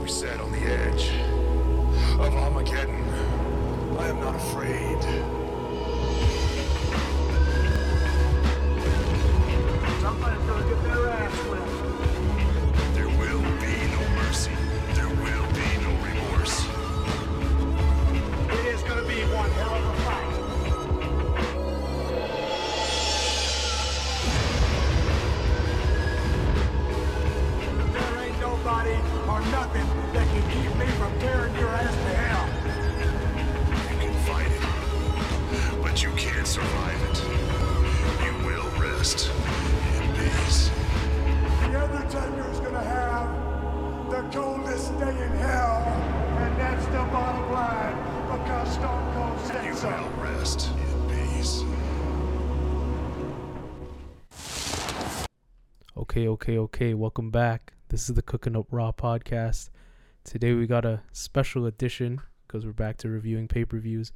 We sat on the edge of Armageddon, I am not afraid. Okay, okay. Welcome back. This is the Cooking Up Raw podcast. Today we got a special edition because we're back to reviewing pay per views.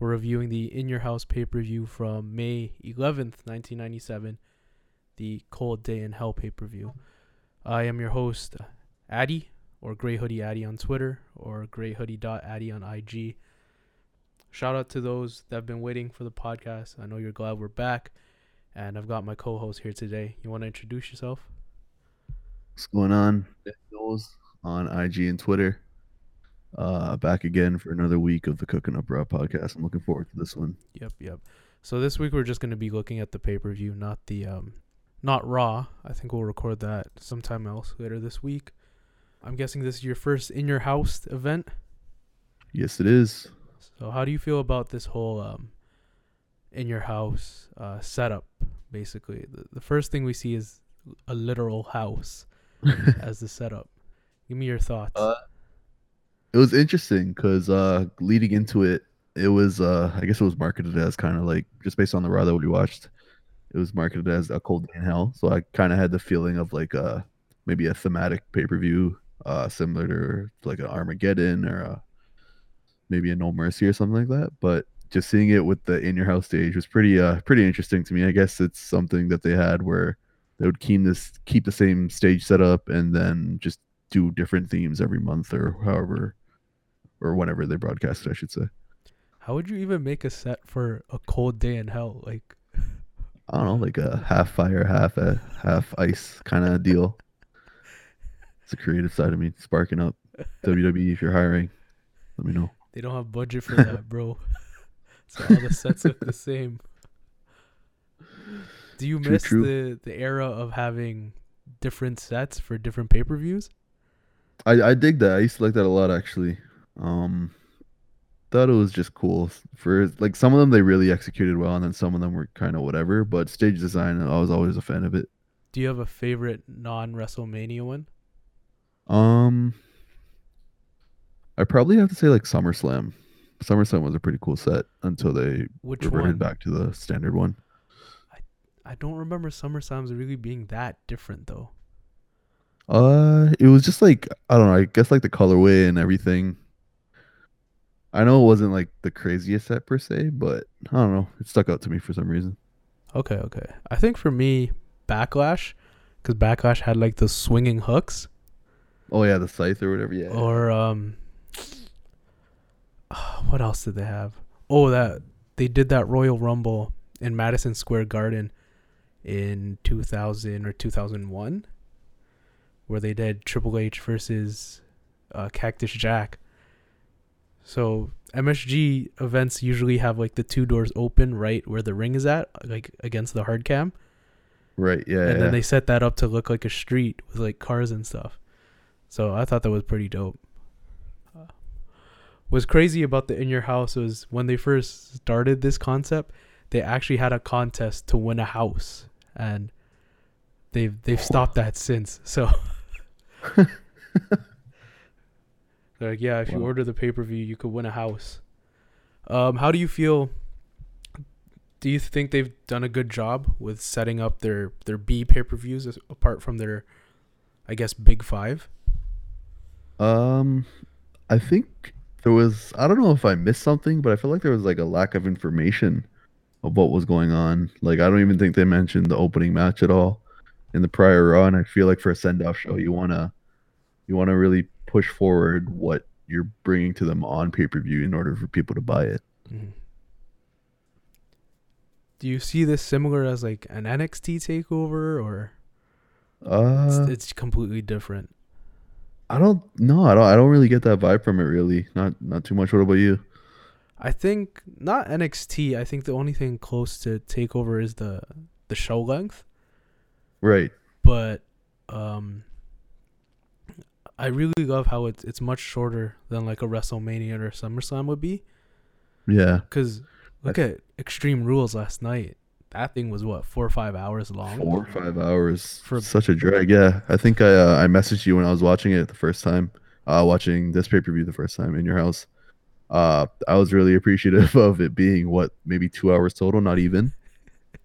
We're reviewing the In Your House pay per view from May 11th, 1997, the Cold Day in Hell pay per view. I am your host, Addy, or Grey Hoodie Addy on Twitter, or gray greyhoodie.addy on IG. Shout out to those that have been waiting for the podcast. I know you're glad we're back and I've got my co-host here today. You want to introduce yourself? What's going on? On IG and Twitter. Uh, back again for another week of the Cooking Up Raw podcast. I'm looking forward to this one. Yep, yep. So this week we're just going to be looking at the pay-per-view, not the um not Raw. I think we'll record that sometime else later this week. I'm guessing this is your first in your house event. Yes, it is. So how do you feel about this whole um in your house uh setup basically? The, the first thing we see is a literal house as the setup. Give me your thoughts. Uh, it was interesting because uh, leading into it, it was uh, I guess it was marketed as kind of like just based on the Raw that we watched, it was marketed as a cold day in hell. So I kind of had the feeling of like uh maybe a thematic pay per view, uh, similar to like an Armageddon or a, maybe a No Mercy or something like that. But just seeing it with the in your house stage was pretty uh pretty interesting to me. I guess it's something that they had where they would keep this keep the same stage setup and then just do different themes every month or however or whenever they broadcast it, I should say. How would you even make a set for a cold day in hell? Like I don't know, like a half fire, half a half ice kind of deal. It's a creative side of me sparking up. WWE, if you're hiring, let me know. They don't have budget for that, bro. so all the sets look the same. Do you True, miss true. the the era of having different sets for different pay per views? I, I dig that. I used to like that a lot actually. Um thought it was just cool. For like some of them they really executed well and then some of them were kind of whatever, but stage design I was always a fan of it. Do you have a favorite non WrestleMania one? Um I probably have to say like SummerSlam. SummerSlam was a pretty cool set until they Which reverted one? back to the standard one. I don't remember SummerSlam's really being that different though. Uh, it was just like I don't know. I guess like the colorway and everything. I know it wasn't like the craziest set per se, but I don't know. It stuck out to me for some reason. Okay, okay. I think for me, Backlash, because Backlash had like the swinging hooks, Oh yeah, the scythe or whatever. Yeah. or um, what else did they have? Oh, that they did that Royal Rumble in Madison Square Garden in 2000 or 2001, where they did Triple H versus uh, Cactus Jack. So MSG events usually have like the two doors open right where the ring is at, like against the hard cam Right. Yeah. and yeah. then they set that up to look like a street with like cars and stuff. So I thought that was pretty dope. Uh, what's crazy about the in your house was when they first started this concept, they actually had a contest to win a house, and they've they've stopped that since. So. They're like, yeah, if you Wow. order the pay per view, you could win a house. Um, how do you feel? Do you think they've done a good job with setting up their their B pay per views apart from their, I guess, big five? Um, I think there was. I don't know if I missed something, but I feel like there was like a lack of information of what was going on. Like I don't even think they mentioned the opening match at all in the prior Raw. And I feel like for a send off show, you wanna you wanna really push forward what you're bringing to them on pay per view in order for people to buy it. Mhm. Do you see this similar as like an NXT takeover, or it's, Uh, it's completely different? I don't know. I don't. I don't really get that vibe from it. Really, not not too much. What about you? I think not NXT. I think the only thing close to takeover is the the show length, Right. but um, I really love how it's it's much shorter than like a WrestleMania or SummerSlam would be. Yeah. Cause look at Extreme Rules last night. That thing was what four or five hours long. Four or five hours For- for such a drag. Yeah. I think I uh, I messaged you when I was watching it the first time. Uh, watching this pay per view the first time in your house. Uh, I was really appreciative of it being what maybe two hours total, not even.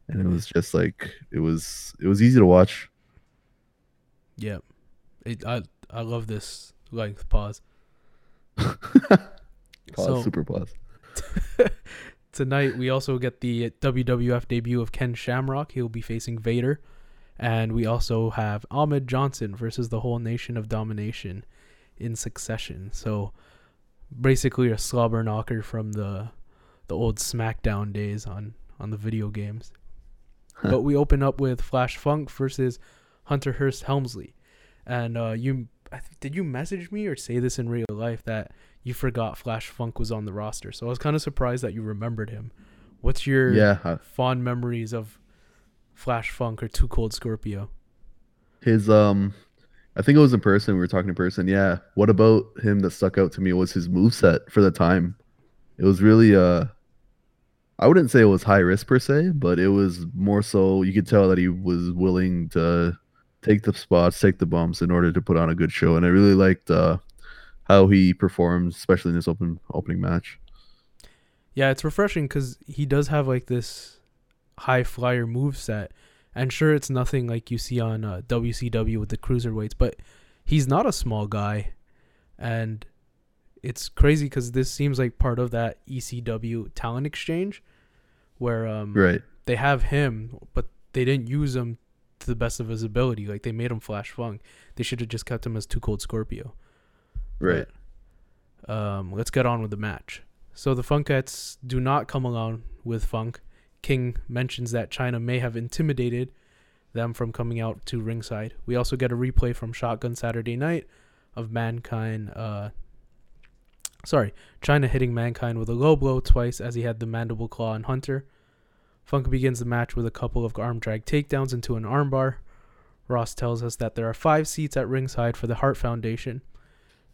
And it was just like it was. It was easy to watch. Yep. It, I I love this length pause. Pause. So- super pause. Tonight we also get the WWF debut of Ken Shamrock. He'll be facing Vader, and we also have Ahmed Johnson versus the whole Nation of Domination in succession. So basically a slobber knocker from the the old SmackDown days on on the video games. but we open up with Flash Funk versus Hunter Hearst Helmsley, and uh, you I th- did you message me or say this in real life that you forgot Flash Funk was on the roster? So I was kind of surprised that you remembered him. What's your Yeah. uh, fond memories of Flash Funk or Too Cold Scorpio? His um I think it was in person, we were talking in person. Yeah. What about him that stuck out to me was his move set for the time. It was really uh I wouldn't say it was high risk per se, but it was more so you could tell that he was willing to take the spots, take the bumps in order to put on a good show. And I really liked uh how he performed, especially in this open opening match. Yeah, it's refreshing because he does have like this high flyer move set, and sure, it's nothing like you see on uh, WCW with the cruiserweights, but he's not a small guy, and it's crazy because this seems like part of that ECW talent exchange, where um Right. they have him, but they didn't use him to the best of his ability. Like they made him Flash Funk. They should have just kept him as Too Cold Scorpio. Right. But, um, let's get on with the match. So the Funkettes do not come along with Funk. King mentions that Chyna may have intimidated them from coming out to ringside. We also get a replay from Shotgun Saturday Night of Mankind. Uh, sorry, Chyna hitting Mankind with a low blow twice as he had the mandible claw on Hunter. Funk begins the match with a couple of arm drag takedowns into an armbar. Ross tells us that there are five seats at ringside for the Hart Foundation.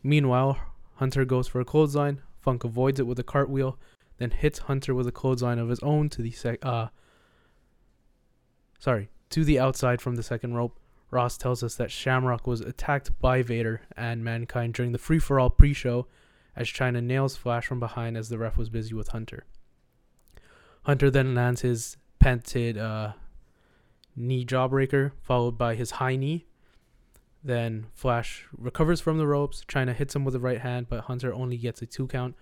Meanwhile, Hunter goes for a clothesline. Funk avoids it with a cartwheel, then hits Hunter with a clothesline of his own to the sec- uh sorry, to the outside from the second rope. Ross tells us that Shamrock was attacked by Vader and Mankind during the free for all pre show as Chyna nails Flash from behind as the ref was busy with Hunter. Hunter then lands his patented uh, knee jawbreaker, followed by his high knee. Then Flash recovers from the ropes. Chyna hits him with the right hand, but Hunter only gets a two count.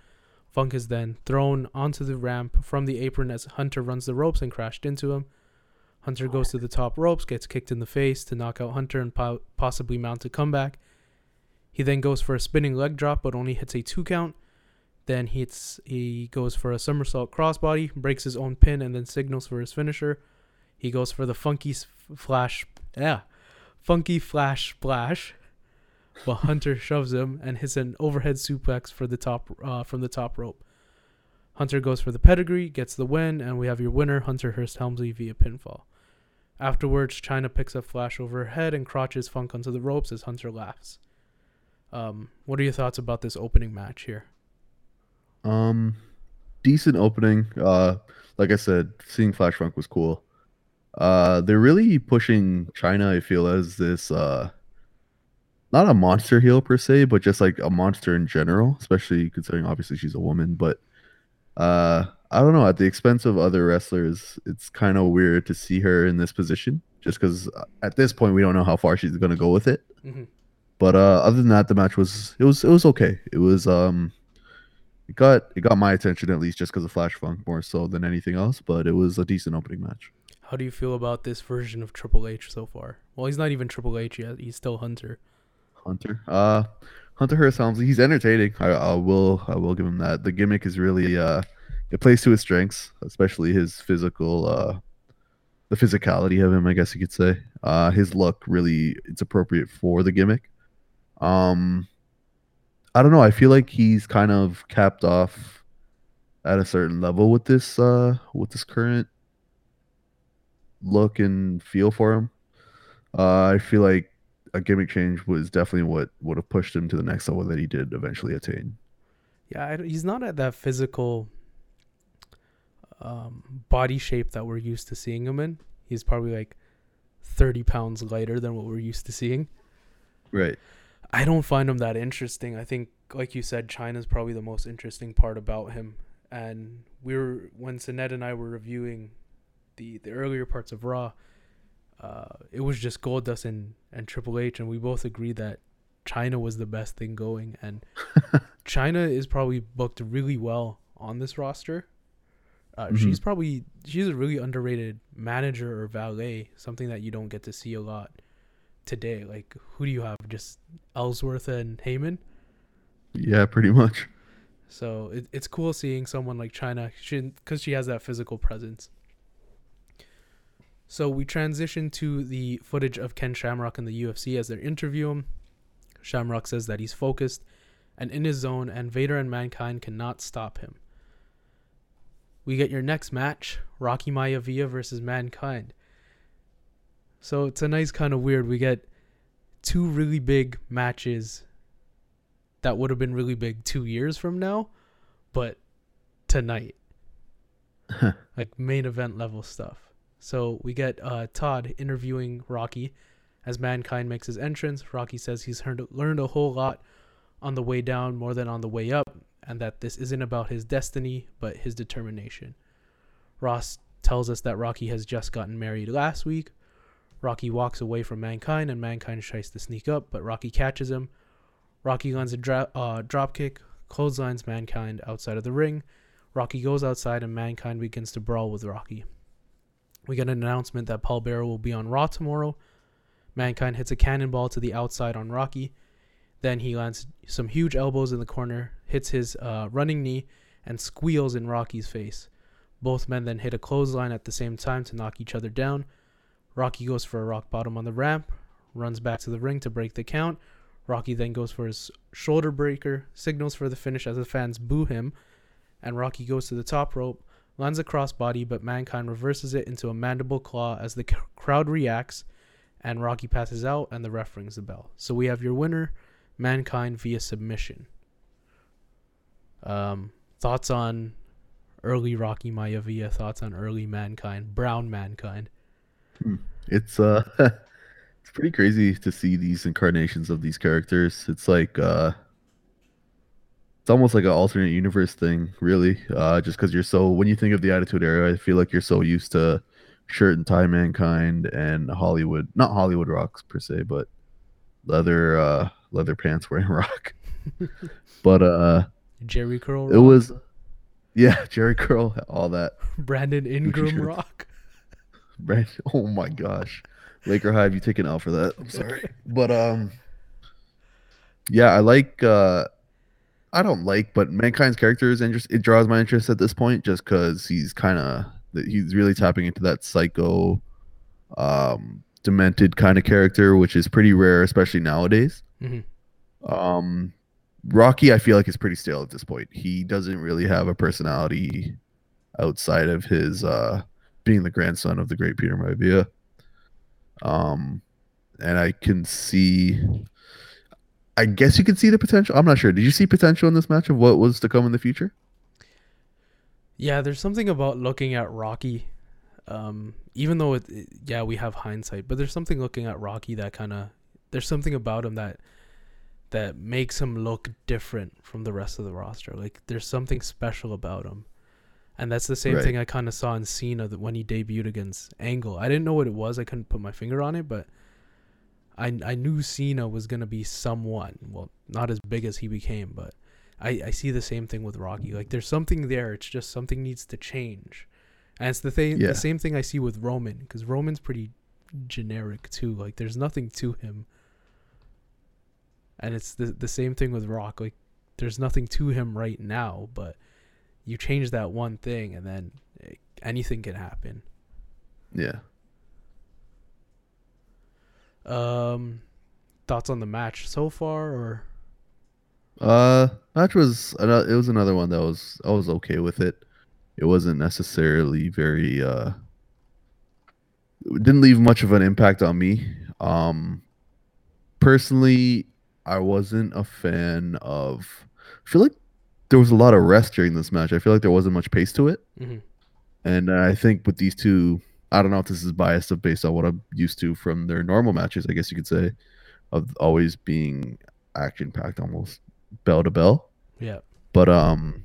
Funk is then thrown onto the ramp from the apron as Hunter runs the ropes and crashed into him. Hunter goes to the top ropes, gets kicked in the face to knock out Hunter and po- possibly mount a comeback. He then goes for a spinning leg drop, but only hits a two count. Then he hits, he goes for a somersault crossbody, breaks his own pin, and then signals for his finisher. He goes for the funky flash, yeah, funky flash splash, but Hunter shoves him and hits an overhead suplex for the top uh, from the top rope. Hunter goes for the pedigree, gets the win, and we have your winner, Hunter Hearst Helmsley, via pinfall. Afterwards, Chyna picks up Flash over her head and crotches Funk onto the ropes as Hunter laughs. Um, what are your thoughts about this opening match here? Um, decent opening. Uh, like I said, seeing Flash Funk was cool. Uh, they're really pushing Chyna. I feel as this uh, not a monster heel per se, but just like a monster in general. Especially considering obviously she's a woman, but uh, I don't know. At the expense of other wrestlers, it's kind of weird to see her in this position. Just because at this point we don't know how far she's gonna go with it. Mm-hmm. But uh, other than that, the match was it was it was okay. It was um, it got it got my attention at least just because of Flash Funk more so than anything else. But it was a decent opening match. How do you feel about this version of Triple H so far? Well, he's not even Triple H yet. He's still Hunter. Hunter, uh, Hunter Hearst Helmsley, he's entertaining. I, I will I will give him that. The gimmick is really uh it plays to his strengths, especially his physical uh the physicality of him, I guess you could say. Uh his look really it's appropriate for the gimmick. Um I don't know, I feel like he's kind of capped off at a certain level with this uh with this current look and feel for him. Uh I feel like a gimmick change was definitely what would have pushed him to the next level that he did eventually attain. Yeah, I, he's not at that physical um, body shape that we're used to seeing him in. He's probably like 30 pounds lighter than what we're used to seeing. Right. I don't find him that interesting. I think, like you said, Chyna's probably the most interesting part about him. And we were when Sinet and I were reviewing the the earlier parts of Raw. Uh, it was just Goldust and and Triple H, and we both agreed that Chyna was the best thing going, and Chyna is probably booked really well on this roster. Uh, Mhm. She's probably she's a really underrated manager or valet, something that you don't get to see a lot today. Like, who do you have? Just Ellsworth and Heyman. Yeah, pretty much. So it, it's cool seeing someone like Chyna because she has that physical presence. So we transition to the footage of Ken Shamrock in the UFC as they interview him. Shamrock says that he's focused and in his zone, and Vader and Mankind cannot stop him. We get your next match Rocky Maivia versus Mankind. So it's a nice kind of weird. We get two really big matches that would have been really big two years from now, but tonight. like main event level stuff. So we get uh, Todd interviewing Rocky as Mankind makes his entrance. Rocky says he's heard, learned a whole lot on the way down more than on the way up, and that this isn't about his destiny, but his determination. Ross tells us that Rocky has just gotten married last week. Rocky walks away from Mankind, and Mankind tries to sneak up, but Rocky catches him. Rocky lands a dra- uh, drop kick, clotheslines Mankind outside of the ring. Rocky goes outside, and Mankind begins to brawl with Rocky. We get an announcement that Paul Bearer will be on Raw tomorrow. Mankind hits a cannonball to the outside on Rocky. Then he lands some huge elbows in the corner, hits his uh, running knee, and squeals in Rocky's face. Both men then hit a clothesline at the same time to knock each other down. Rocky goes for a rock bottom on the ramp, runs back to the ring to break the count. Rocky then goes for his shoulder breaker, signals for the finish as the fans boo him, and Rocky goes to the top rope, lands a crossbody, but Mankind reverses it into a mandible claw as the c- crowd reacts, and Rocky passes out, and the ref rings the bell. So we have your winner, Mankind via submission. Um, thoughts on early Rocky Maivia? Thoughts on early Mankind, Brown Mankind? It's uh it's pretty crazy to see these incarnations of these characters. It's like uh almost like an alternate universe thing, really. Uh just because you're so when you think of the Attitude Era, I feel like you're so used to shirt and tie mankind and Hollywood not Hollywood rocks per se, but leather uh leather pants wearing rock. but uh Jheri Curl. it Rock? was yeah, Jheri Curl, all that. Brandon Ingram. Rock. Right. Oh my gosh. Laker Hive, you take an L for that. I'm sorry. But um yeah, I like uh I don't like, but Mankind's character is interest it draws my interest at this point just because he's kinda he's really tapping into that psycho um demented kind of character, which is pretty rare, especially nowadays. Mhm. Um Rocky, I feel like is pretty stale at this point. He doesn't really have a personality outside of his uh being the grandson of the great Peter Maivia. Um, and I can see, I guess you could see the potential. I'm not sure. Did you see potential in this match of what was to come in the future? Yeah, there's something about looking at Rocky, um, even though it, it- yeah, we have hindsight, but there's something looking at Rocky that kind of, there's something about him that, that makes him look different from the rest of the roster. Like there's something special about him, and that's the same Right. thing I kind of saw in Cena that when he debuted against Angle. I didn't know what it was. I couldn't put my finger on it, but I I knew Cena was gonna be someone. Well, not as big as he became, but I, I see the same thing with Rocky. Like there's something there. It's just something needs to change, and it's the thing. Yeah. The same thing I see with Roman because Roman's pretty generic too. Like there's nothing to him. And it's the the same thing with Rock. Like there's nothing to him right now, but you change that one thing and then eh, anything can happen. Yeah. Um thoughts on the match so far or Uh, match was it was another one that was I was okay with it. It wasn't necessarily very uh it didn't leave much of an impact on me. Um personally, I wasn't a fan of I feel like there was a lot of rest during this match. I feel like there wasn't much pace to it. Mhm. And I think with these two, I don't know if this is biased of based on what I'm used to from their normal matches, I guess you could say, of always being action packed almost bell to bell. yeah. But um,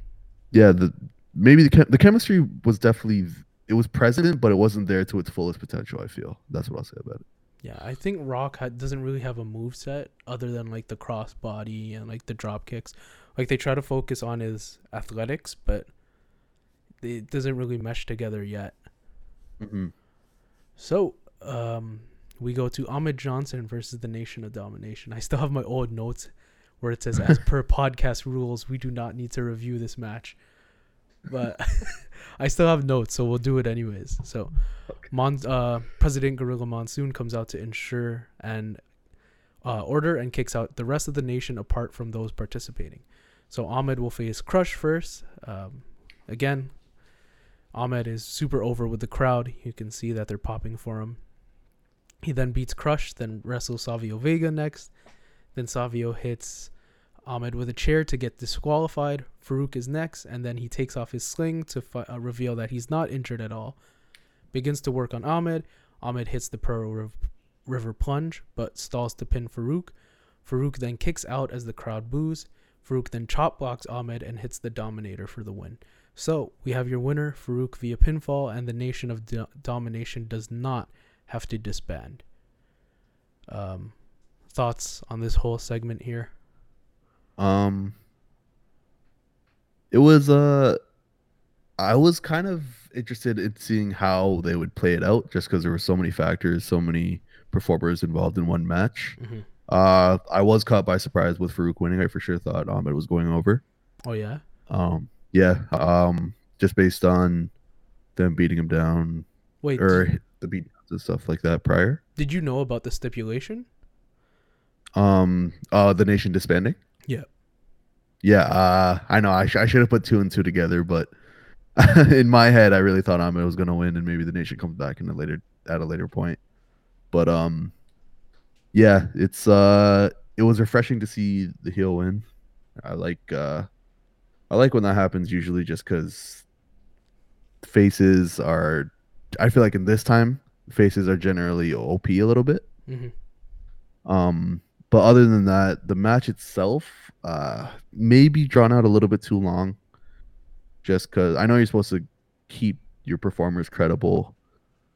yeah, the maybe the chem- the chemistry was definitely it was present, but it wasn't there to its fullest potential. I feel that's what I'll say about it. Yeah, I think Rock ha- doesn't really have a move set other than like the crossbody and like the drop kicks. Like they try to focus on his athletics, but it doesn't really mesh together yet. Mm-hmm. So, um, we go to Ahmed Johnson versus the Nation of Domination. I still have my old notes where it says, as per podcast rules, we do not need to review this match. But I still have notes, so we'll do it anyways. So, Mon- uh, President Gorilla Monsoon comes out to ensure and uh, order and kicks out the rest of the nation apart from those participating. So Ahmed will face Crush first. Um, again, Ahmed is super over with the crowd. You can see that they're popping for him. He then beats Crush, then wrestles Savio Vega next. Then Savio hits Ahmed with a chair to get disqualified. Farouk is next, and then he takes off his sling to fi- uh, reveal that he's not injured at all. Begins to work on Ahmed. Ahmed hits the Pearl Riv- River Plunge, but stalls to pin Farouk. Farouk then kicks out as the crowd boos. Farouk then chop blocks Ahmed and hits the Dominator for the win. So we have your winner, Farouk via pinfall, and the Nation of Do- Domination does not have to disband. Um, thoughts on this whole segment here? Um, it was uh, I was kind of interested in seeing how they would play it out, just because there were so many factors, so many performers involved in one match. Mhm. Uh, I was caught by surprise with Farouk winning. I for sure thought Ahmed was going over. Oh yeah, Um, yeah. Um, just based on them beating him down wait. or the beat and stuff like that prior. did you know about the stipulation? Um, uh, the nation disbanding. Yeah. Yeah, uh, I know. I, sh- I should have put two and two together, but in my head, I really thought Ahmed was gonna win, and maybe the nation comes back in a later at a later point. But um, yeah, it's uh, it was refreshing to see the heel win. I like uh, I like when that happens usually, just because faces are. I feel like in this time, faces are generally OP a little bit. Mm-hmm. Um, but other than that, the match itself, uh, maybe drawn out a little bit too long. Just because I know you're supposed to keep your performers credible,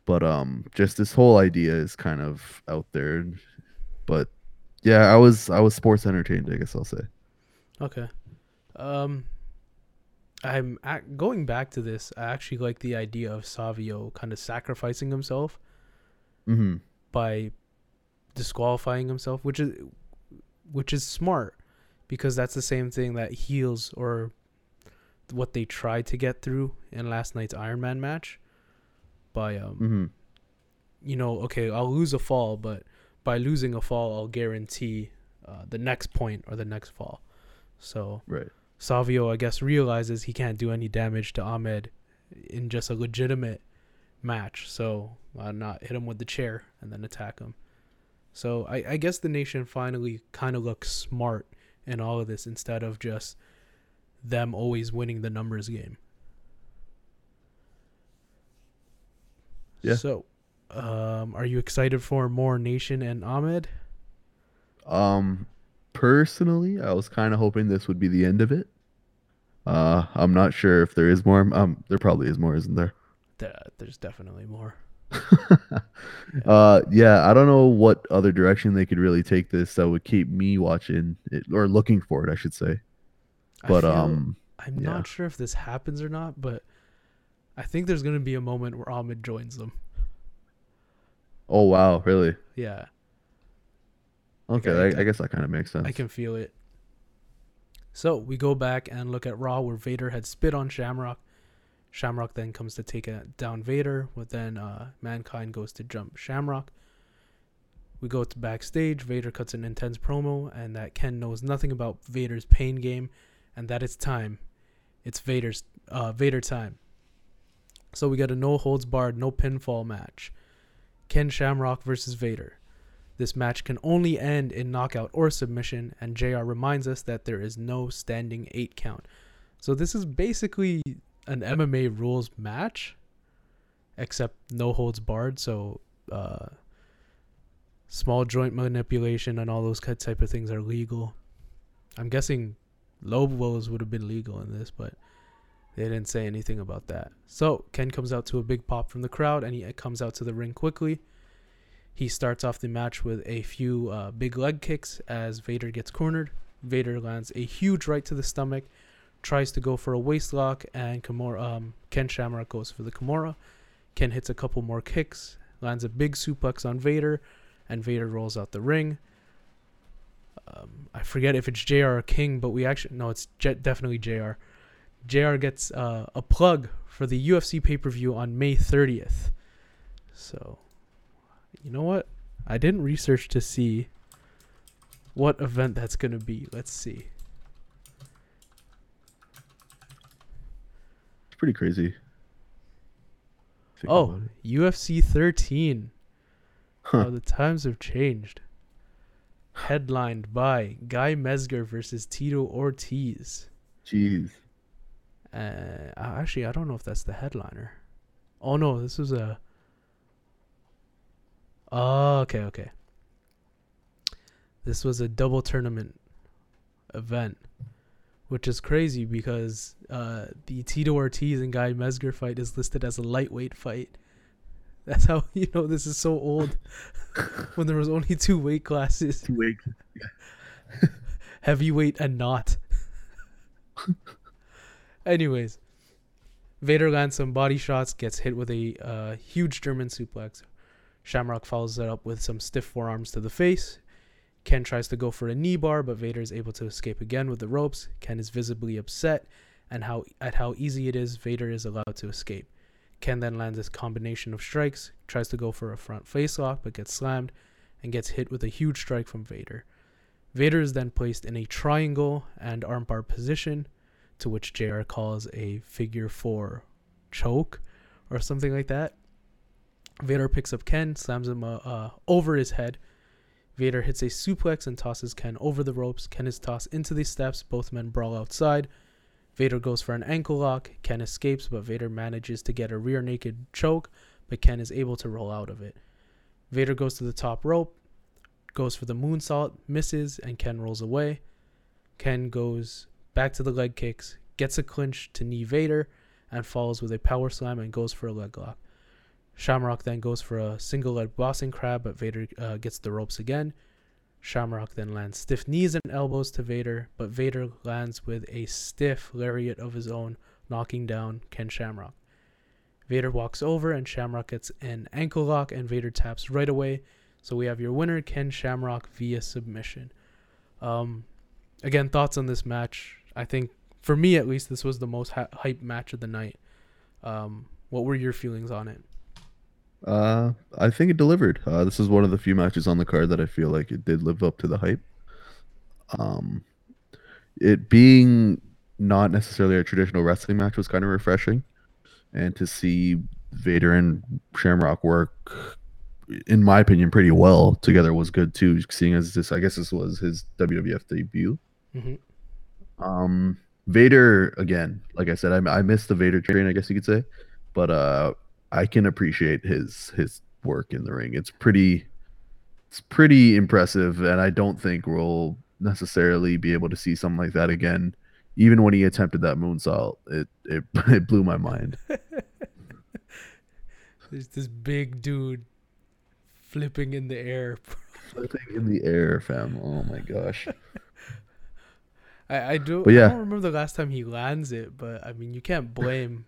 but um, just this whole idea is kind of out there. But yeah, I was I was sports entertained. I guess I'll say. Okay. Um, I'm ac going back to this. I actually like the idea of Savio kind of sacrificing himself Mm-hmm. by disqualifying himself, which is which is smart because that's the same thing that heals or what they tried to get through in last night's Iron Man match by um Mm-hmm. you know okay I'll lose a fall but by losing a fall I'll guarantee uh, the next point or the next fall so Right. Savio I guess realizes he can't do any damage to Ahmed in just a legitimate match so why not hit him with the chair and then attack him so I, I guess the nation finally kind of looks smart in all of this instead of just them always winning the numbers game. Yeah. So, um, are you excited for more Nation and Ahmed? Um, personally, I was kind of hoping this would be the end of it. Uh, I'm not sure if there is more. Um, there probably is more, isn't there? Th- There's definitely more. uh yeah i don't know what other direction they could really take this that would keep me watching it or looking for it i should say but um I'm yeah. not sure if this happens or not, but I think there's gonna be a moment where Ahmed joins them. oh wow really Yeah. Okay, I I, I guess that kind of makes sense. I can feel it. So we go back and look at Raw where Vader had spit on Shamrock. Shamrock then comes to take a, down Vader, but then uh, Mankind goes to jump Shamrock. We go to backstage. Vader cuts an intense promo, and that Ken knows nothing about Vader's pain game, and that it's time. It's Vader's uh, Vader time. So we got a no holds barred, no pinfall match. Ken Shamrock versus Vader. This match can only end in knockout or submission, and JR reminds us that there is no standing 8 count. So this is basically an MMA rules match, except no holds barred. So uh, small joint manipulation and all those type of things are legal. I'm guessing low blows would have been legal in this, but they didn't say anything about that. So Ken comes out to a big pop from the crowd, and he comes out to the ring quickly. He starts off the match with a few uh, big leg kicks as Vader gets cornered. Vader lands a huge right to the stomach, tries to go for a waist lock, and Kimura, um, Ken Shamrock goes for the Kimura. Ken hits a couple more kicks, lands a big suplex on Vader, and Vader rolls out the ring. Um, I forget if it's JR or King, but we actually no, it's J- definitely JR. JR gets uh, a plug for the UFC pay per view on May 30th. So, you know what? I didn't research to see what event that's going to be. Let's see. it's pretty crazy. Oh. UFC 13. Huh. Oh, the times have changed. Headlined by Guy Mezger versus Tito Ortiz. jeez. Uh, actually, I don't know if that's the headliner. Oh no, this was a. Oh, okay, okay. This was a double tournament event, which is crazy because uh, the Tito Ortiz and Guy Mezger fight is listed as a lightweight fight. That's how you know this is so old. when there was only two weight classes, Two weeks. heavyweight and not. Anyways, Vader lands some body shots, gets hit with a uh, huge German suplex. Shamrock follows that up with some stiff forearms to the face. Ken tries to go for a knee bar, but Vader is able to escape again with the ropes. Ken is visibly upset and how at how easy it is Vader is allowed to escape. Ken then lands this combination of strikes, tries to go for a front face lock, but gets slammed and gets hit with a huge strike from Vader. Vader is then placed in a triangle and armbar position, to which JR calls a figure four choke or something like that. Vader picks up Ken, slams him uh, uh, over his head. Vader hits a suplex and tosses Ken over the ropes. Ken is tossed into the steps. Both men brawl outside. Vader goes for an ankle lock. Ken escapes, but Vader manages to get a rear naked choke, but Ken is able to roll out of it. Vader goes to the top rope, goes for the moonsault, misses, and Ken rolls away. Ken goes back to the leg kicks, gets a clinch to knee Vader, and falls with a power slam and goes for a leg lock. Shamrock then goes for a single leg Boston crab, but Vader uh, gets the ropes again. Shamrock then lands stiff knees and elbows to Vader, but Vader lands with a stiff lariat of his own, knocking down Ken Shamrock. Vader walks over and Shamrock gets an ankle lock, and Vader taps right away. So we have your winner, Ken Shamrock, via submission. Um, again, thoughts on this match? I think, for me at least, this was the most hy- hype match of the night. Um, what were your feelings on it? Uh, I think it delivered. Uh, this is one of the few matches on the card that I feel like it did live up to the hype. Um, it being not necessarily a traditional wrestling match was kind of refreshing, and to see Vader and Shamrock work, in my opinion, pretty well together was good too. Seeing as this, I guess this was his WWF debut. Mm-hmm. Um, Vader again, like I said, I, I missed the Vader train, I guess you could say, but uh, I can appreciate his his work in the ring. It's pretty, it's pretty impressive, and I don't think we'll necessarily be able to see something like that again. Even when he attempted that moonsault, it it, it blew my mind. There's this big dude flipping in the air. Flipping in the air, fam. Oh my gosh. I, I do. But I don't remember the last time he lands it, but I mean, you can't blame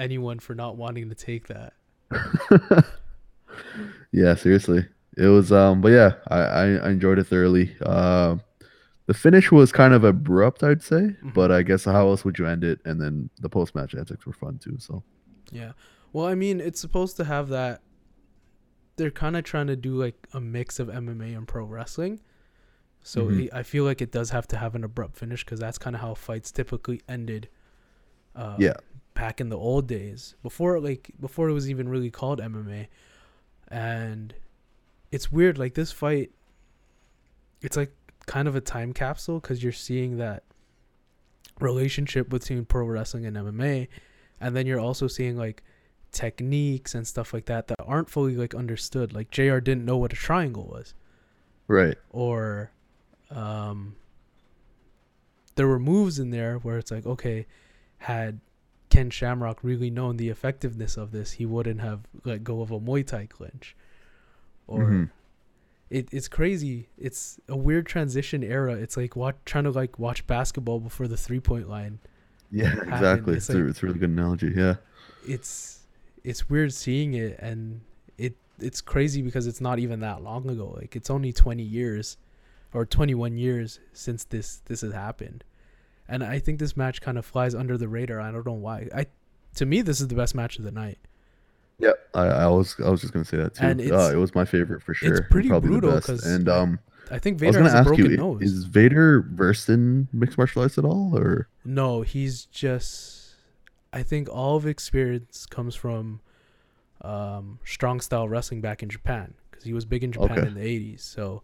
anyone for not wanting to take that. yeah, seriously. It was um, but yeah, I I, enjoyed it thoroughly. Uh, the finish was kind of abrupt, I'd say, Mhm. but I guess how else would you end it? And then the post match antics were fun too. So Yeah. Well, I mean, it's supposed to have that. They're kind of trying to do like a mix of MMA and pro wrestling. So Mhm. it- I feel like it does have to have an abrupt finish because that's kind of how fights typically ended. Uh, Yeah. Back in the old days, before like before it was even really called MMA, and it's weird. Like this fight, it's like kind of a time capsule because you're seeing that relationship between pro wrestling and MMA, and then you're also seeing like techniques and stuff like that that aren't fully like understood. Like JR didn't know what a triangle was, right, or um, there were moves in there where it's like, okay, had Ken Shamrock really known the effectiveness of this, he wouldn't have let go of a Muay Thai clinch, or. Mhm. It, it's crazy. It's a weird transition era. It's like watch, trying to like watch basketball before the three point line. yeah, exactly. It's It's, a, it's a really good analogy. Yeah, it's it's weird seeing it and it it's crazy because it's not even that long ago like it's only 20 years or 21 years since this this has happened and i think this match kind of flies under the radar i don't know why i to me this is the best match of the night yeah. I, I was I was just gonna say that too. And uh, it was my favorite for sure. It's pretty Probably brutal the best. 'cause And I- um, i think I was vader has a ask broken you, nose is Vader versed in mixed martial arts at all, or no he's just i think all of experience comes from um strong style wrestling back in japan because he was big in japan Okay. in the 80s so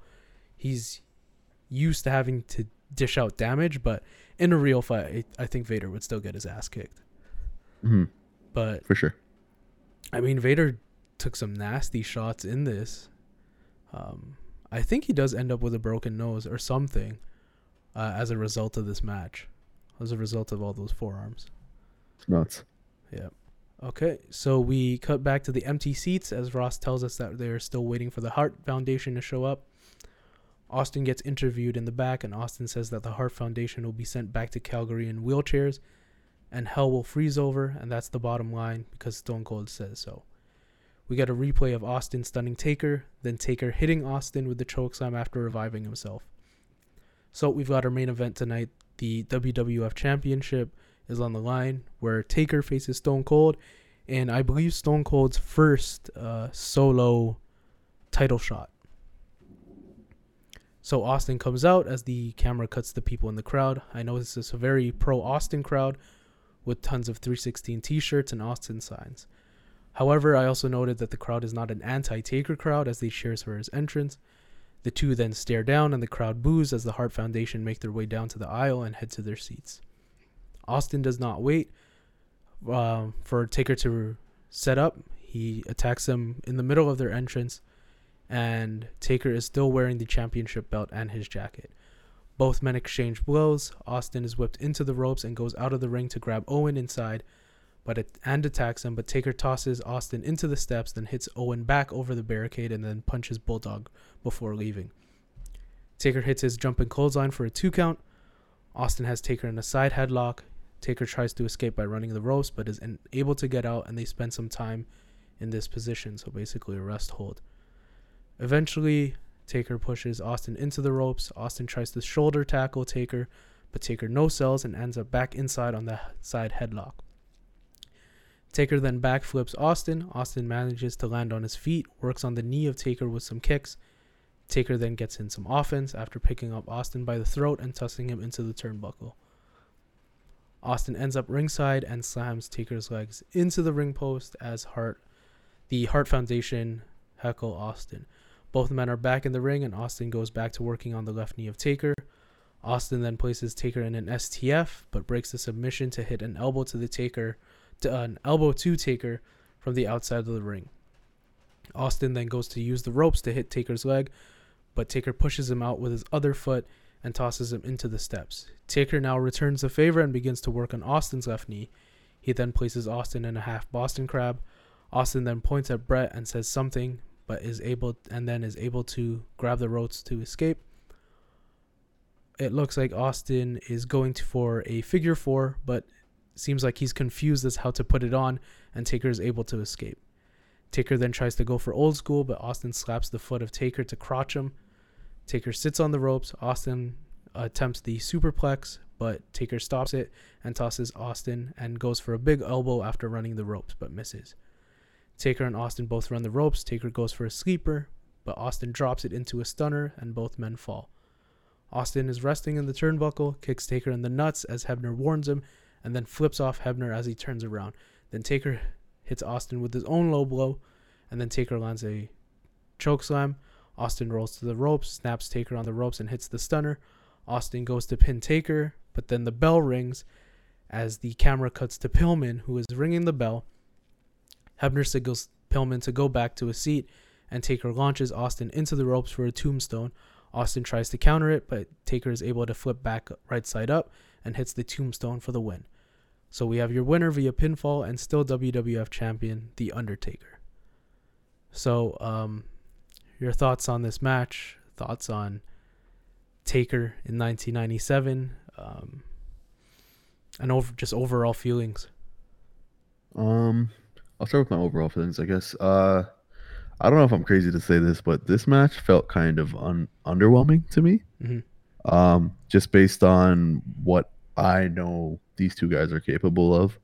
he's used to having to dish out damage but in a real fight i think vader would still get his ass kicked Mhm, but for sure? i mean vader took some nasty shots in this um i think he does end up with a broken nose or something uh, as a result of this match as a result of all those forearms nuts. Yeah. Okay, so we cut back to the empty seats as Ross tells us that they're still waiting for the Hart Foundation to show up. Austin gets interviewed in the back, and Austin says that the Hart Foundation will be sent back to Calgary in wheelchairs, and hell will freeze over, and that's the bottom line because Stone Cold says so. We get a replay of Austin stunning Taker, then Taker hitting Austin with the chokeslam after reviving himself. So we've got our main event tonight. The WWF Championship is on the line, where Taker faces Stone Cold, and I believe Stone Cold's first uh, solo title shot. So Austin comes out as the camera cuts the people in the crowd. I know this is a very pro Austin crowd with tons of 316 t shirts and Austin signs. However, I also noted that the crowd is not an anti Taker crowd as they cheers for his entrance. The two then stare down and the crowd boos as the Hart Foundation make their way down to the aisle and head to their seats. Austin does not wait um, for Taker to set up. He attacks them in the middle of their entrance, and Taker is still wearing the championship belt and his jacket. Both men exchange blows. Austin is whipped into the ropes and goes out of the ring to grab Owen inside, but it, and attacks him. But Taker tosses Austin into the steps, then hits Owen back over the barricade, and then punches Bulldog before leaving. Taker hits his jumping clothesline for a two count. Austin has Taker in a side headlock. Taker tries to escape by running the ropes, but is unable to get out, and they spend some time in this position, so basically a rest hold. Eventually, Taker pushes Austin into the ropes. Austin tries to shoulder tackle Taker, but Taker no sells and ends up back inside on the side headlock. Taker then backflips Austin. Austin manages to land on his feet, works on the knee of Taker with some kicks. Taker then gets in some offense after picking up Austin by the throat and tossing him into the turnbuckle. Austin ends up ringside and slams Taker's legs into the ring post as Hart, the Hart Foundation heckle Austin. Both men are back in the ring and Austin goes back to working on the left knee of Taker. Austin then places Taker in an STF but breaks the submission to hit an elbow to the Taker, to uh, an elbow to Taker from the outside of the ring. Austin then goes to use the ropes to hit Taker's leg, but Taker pushes him out with his other foot and tosses him into the steps. Taker now returns the favor and begins to work on Austin's left knee. He then places Austin in a half Boston crab. Austin then points at Bret and says something, but is able and then is able to grab the ropes to escape. It looks like Austin is going for a figure four, but seems like he's confused as how to put it on, and Taker is able to escape. Taker then tries to go for old school, but Austin slaps the foot of Taker to crotch him. Taker sits on the ropes. Austin attempts the superplex, but Taker stops it and tosses Austin and goes for a big elbow after running the ropes, but misses. Taker and Austin both run the ropes. Taker goes for a sleeper, but Austin drops it into a stunner and both men fall. Austin is resting in the turnbuckle, kicks Taker in the nuts as Hebner warns him, and then flips off Hebner as he turns around. Then Taker hits Austin with his own low blow, and then Taker lands a choke slam. Austin rolls to the ropes, snaps Taker on the ropes, and hits the stunner. Austin goes to pin Taker, but then the bell rings as the camera cuts to Pillman, who is ringing the bell. Hebner signals Pillman to go back to his seat, and Taker launches Austin into the ropes for a tombstone. Austin tries to counter it, but Taker is able to flip back right side up and hits the tombstone for the win. So we have your winner via pinfall and still WWF champion, The Undertaker. So, um, your thoughts on this match? Thoughts on Taker in 1997? Um, and over just overall feelings. Um, I'll start with my overall feelings, I guess. Uh, I don't know if I'm crazy to say this, but this match felt kind of un- underwhelming to me. Mm-hmm. Um, just based on what I know these two guys are capable of.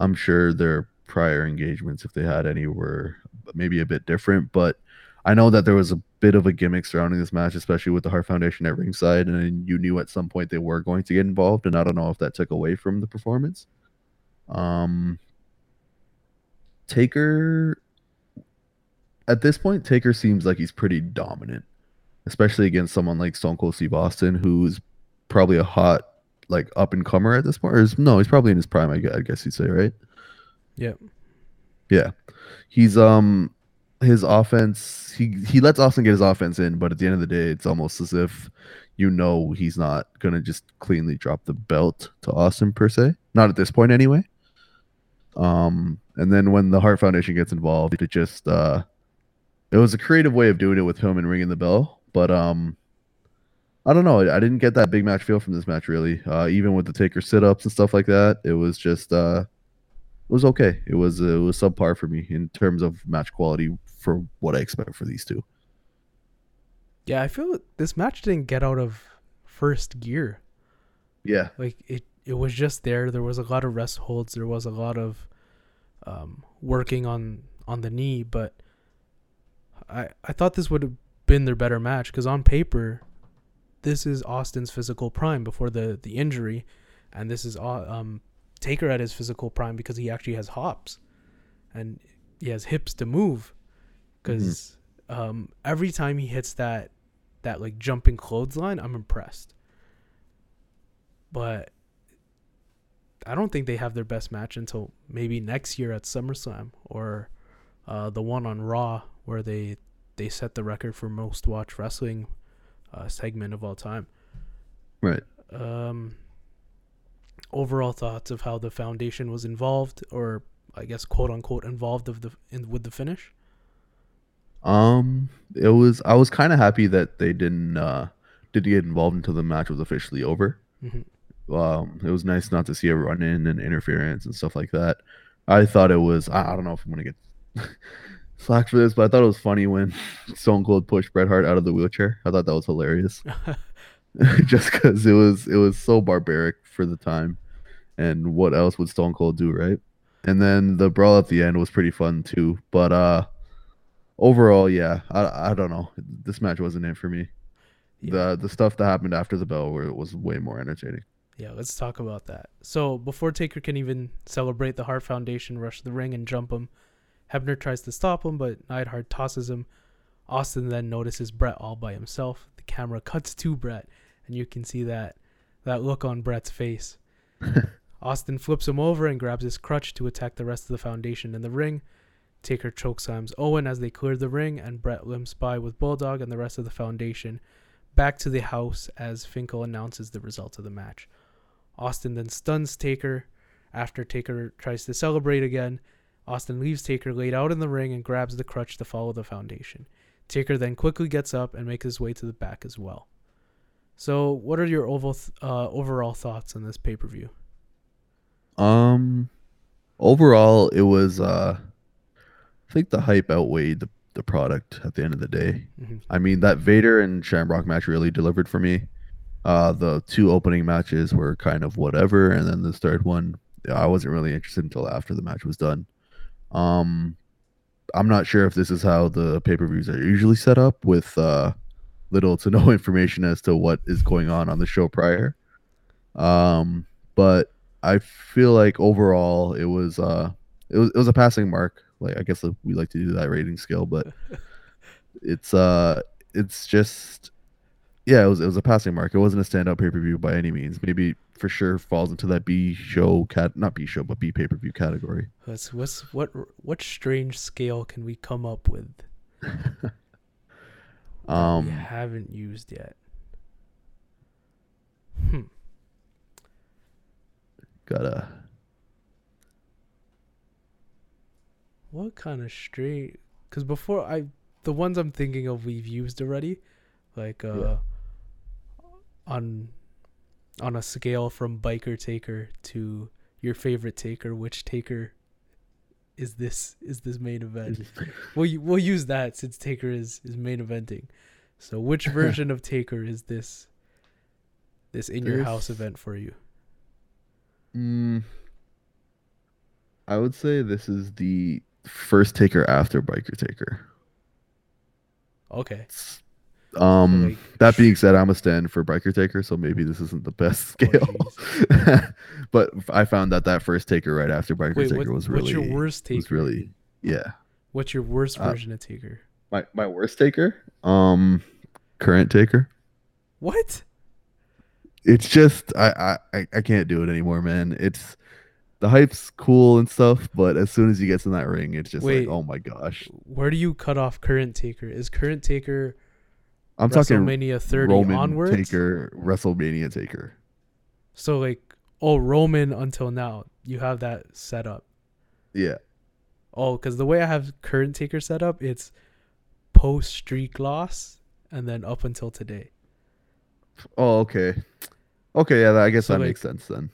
I'm sure their prior engagements, if they had any, were maybe a bit different, but I know that there was a bit of a gimmick surrounding this match, especially with the Hart Foundation at ringside, and you knew at some point they were going to get involved, and I don't know if that took away from the performance. Um, Taker, at this point, Taker seems like he's pretty dominant, especially against someone like Stone Cold Steve Austin, who's probably a hot like up and comer at this point. Or is, no, he's probably in his prime. I guess, I guess you'd say, right? Yeah. Yeah, he's um his offense. He he lets Austin get his offense in, but at the end of the day, it's almost as if you know he's not gonna just cleanly drop the belt to Austin per se. Not at this point, anyway. Um, and then when the Hart Foundation gets involved, it just uh, it was a creative way of doing it with him and ringing the bell. But um, I don't know. I didn't get that big match feel from this match really. Uh, even with the Taker sit ups and stuff like that, it was just uh, it was okay. It was it was subpar for me in terms of match quality for what I expect for these two. Yeah, I feel this match didn't get out of first gear. Yeah, like it it was just there. There was a lot of rest holds. There was a lot of um, working on on the knee, but I I thought this would have been their better match because on paper, this is Austin's physical prime before the the injury, and this is um Taker at his physical prime because he actually has hops, and he has hips to move, because mm-hmm. um every time he hits that that like jumping clothesline, I'm impressed. But I don't think they have their best match until maybe next year at SummerSlam or uh, the one on Raw where they they set the record for most watched wrestling uh, segment of all time. Right. Um. Overall thoughts of how the foundation was involved, or I guess quote unquote involved of the in with the finish. Um, it was I was kind of happy that they didn't uh didn't get involved until the match was officially over. Mm-hmm. Um, it was nice not to see a run in and interference and stuff like that. I thought it was I, don't know if I'm gonna get slack for this, but I thought it was funny when Stone Cold pushed Bret Hart out of the wheelchair. I thought that was hilarious, just because it was it was so barbaric for the time. And what else would Stone Cold do, right? And then the brawl at the end was pretty fun too. But uh overall, yeah, I I don't know. This match wasn't it for me. Yeah. The the stuff that happened after the bell was way more entertaining. Yeah, let's talk about that. So before Taker can even celebrate, the Hart Foundation rush the ring and jump him. Hebner tries to stop him, but Neidhart tosses him. Austin then notices Bret all by himself. The camera cuts to Bret, and you can see that that look on Bret's face. Austin flips him over and grabs his crutch to attack the rest of the foundation in the ring. Taker chokeslams Owen as they clear the ring, and Bret limps by with Bulldog and the rest of the foundation back to the house as Finkel announces the results of the match. Austin then stuns Taker after Taker tries to celebrate again. Austin leaves Taker laid out in the ring and grabs the crutch to follow the foundation. Taker then quickly gets up and makes his way to the back as well. So, what are your oval th- uh, overall thoughts on this pay per view? Um, overall, it was uh, I think the hype outweighed the, the product at the end of the day. Mhm. I mean, that Vader and Shamrock match really delivered for me. Uh, the two opening matches were kind of whatever, and then this third one, I wasn't really interested until after the match was done. Um, I'm not sure if this is how the pay per views are usually set up, with uh, little to no information as to what is going on on the show prior. Um, but I feel like overall it was uh, it was it was a passing mark. Like I guess we like to do that rating scale, but it's uh, it's just yeah, it was it was a passing mark. It wasn't a standout pay per view by any means. Maybe for sure falls into that B show cat not B show but B pay per view category. What's what's what what strange scale can we come up with that we Um, haven't used yet? Hmm. gotta What kind of strange? Because before I, the ones I'm thinking of, we've used already, like uh, Yeah. On, on a scale from biker taker to your favorite taker. Which taker is this? Is this main event? we'll we'll use that since Taker is is main eventing. So which version of Taker is this? This in your house event for you? Mm, I would say this is the first taker after biker taker. Okay. Um, like, that being said, I'm a stand for biker taker, so maybe this isn't the best scale. but I found that that first taker right after biker Wait, taker what, was really what's your worst taker? was really yeah. What's your worst Uh, version of Taker? My my worst taker, um, current taker. What? It's just I I I- I can't do it anymore, man. It's the hype's cool and stuff, but as soon as he gets in that ring, it's just Wait. like, oh my gosh. Where do you cut off current Taker? Is current Taker I'm talking WrestleMania 30 Roman onwards? taker, WrestleMania taker. So like, oh Roman until now, you have that set up. Yeah. Oh, because the way I have current Taker set up, it's post streak loss and then up until today. Oh, okay. Okay, yeah, I guess So, that like- makes sense then.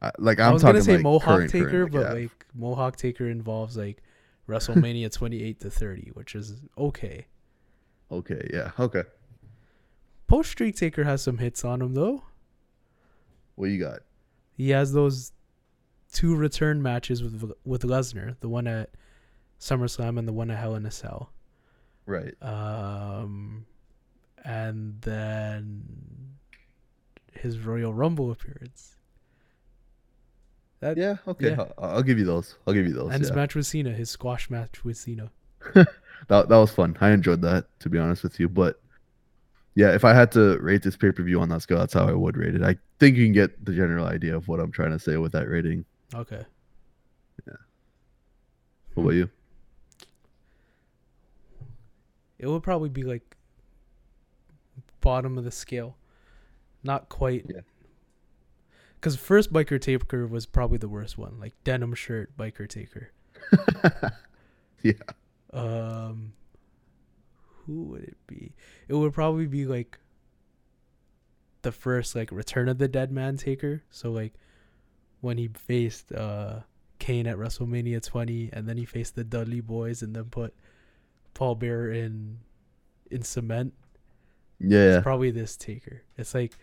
I, like i I'm was talking gonna say like Mohawk current, Taker, current, but yeah. like Mohawk Taker involves like WrestleMania 28 to 30, which is okay. okay, yeah, okay. Post streak Taker has some hits on him though. What you got? He has those two return matches with with Lesnar, the one at SummerSlam and the one at Hell in a Cell. Right. Um, and then his Royal Rumble appearance. That Yeah, okay. yeah. I'll, I'll give you those. I'll give you those. and his yeah. match with Cena, his squash match with Cena. That that was fun. I enjoyed that to be honest with you, but yeah, if I had to rate this pay-per-view on that scale, that's how I would rate it. I think you can get the general idea of what I'm trying to say with that rating. Okay. Yeah. What about you? It would probably be like bottom of the scale. Not quite. Yeah. Because first biker taker was probably the worst one, like denim shirt biker taker. yeah. Um, who would it be? It would probably be like the first like Return of the Dead Man taker. So like when he faced uh Kane at WrestleMania 20, and then he faced the Dudley Boys, and then put Paul Bearer in in cement. Yeah. It's probably this taker. It's like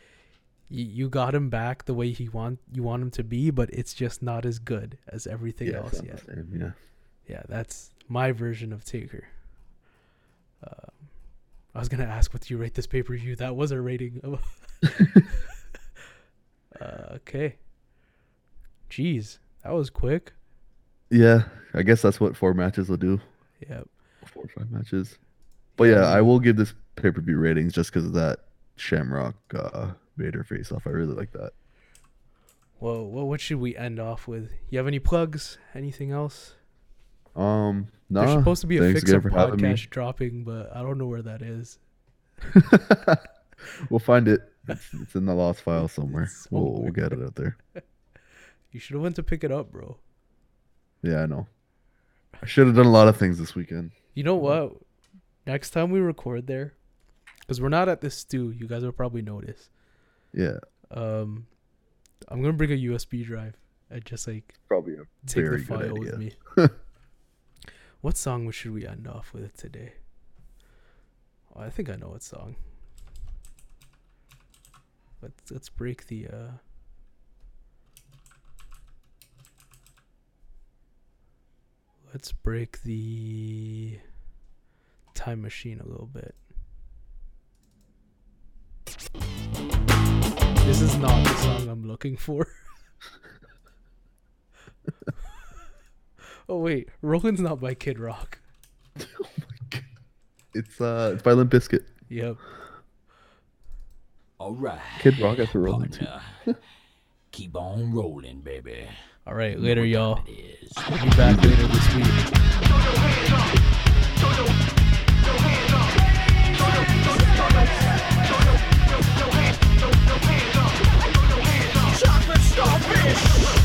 you, you got him back the way he want you want him to be, but it's just not as good as everything yeah, else yet. same, yeah. Yeah, that's my version of Taker. Um, I was gonna ask what do you rate this pay per view. That was a rating. Uh, okay. Jeez, that was quick. Yeah, I guess that's what four matches will do. Yeah. Four or five matches. But yeah, I will give this pay per view ratings just because of that Shamrock uh, Vader face off. I really like that. Well, well, what should we end off with? You have any plugs? Anything else? Um, no. There's supposed to be a thanks fix up for having me. podcast dropping, but I don't know where that is. we'll find it. It's, it's in the lost file somewhere. It's We'll, we'll get it out there. You should have went to pick it up, bro. Yeah, I know. I should have done a lot of things this weekend. You know what? Next time we record there, because we're not at the stew, you guys will probably notice. Yeah, Um, I'm gonna bring a USB drive and just like probably a take very the good file with idea. me. What song should we end off with today? Oh, I think I know what song. Let's let's break the uh Let's break the time machine a little bit. This is not the song I'm looking for. oh wait, Rolling's not by Kid Rock. It's uh, it's by Limp Bizkit. Yep. All right. Kid Rock has a roll too. Keep on rolling, baby. All right, later, y'all. It is. We'll be back later this week. Chocolate starfish.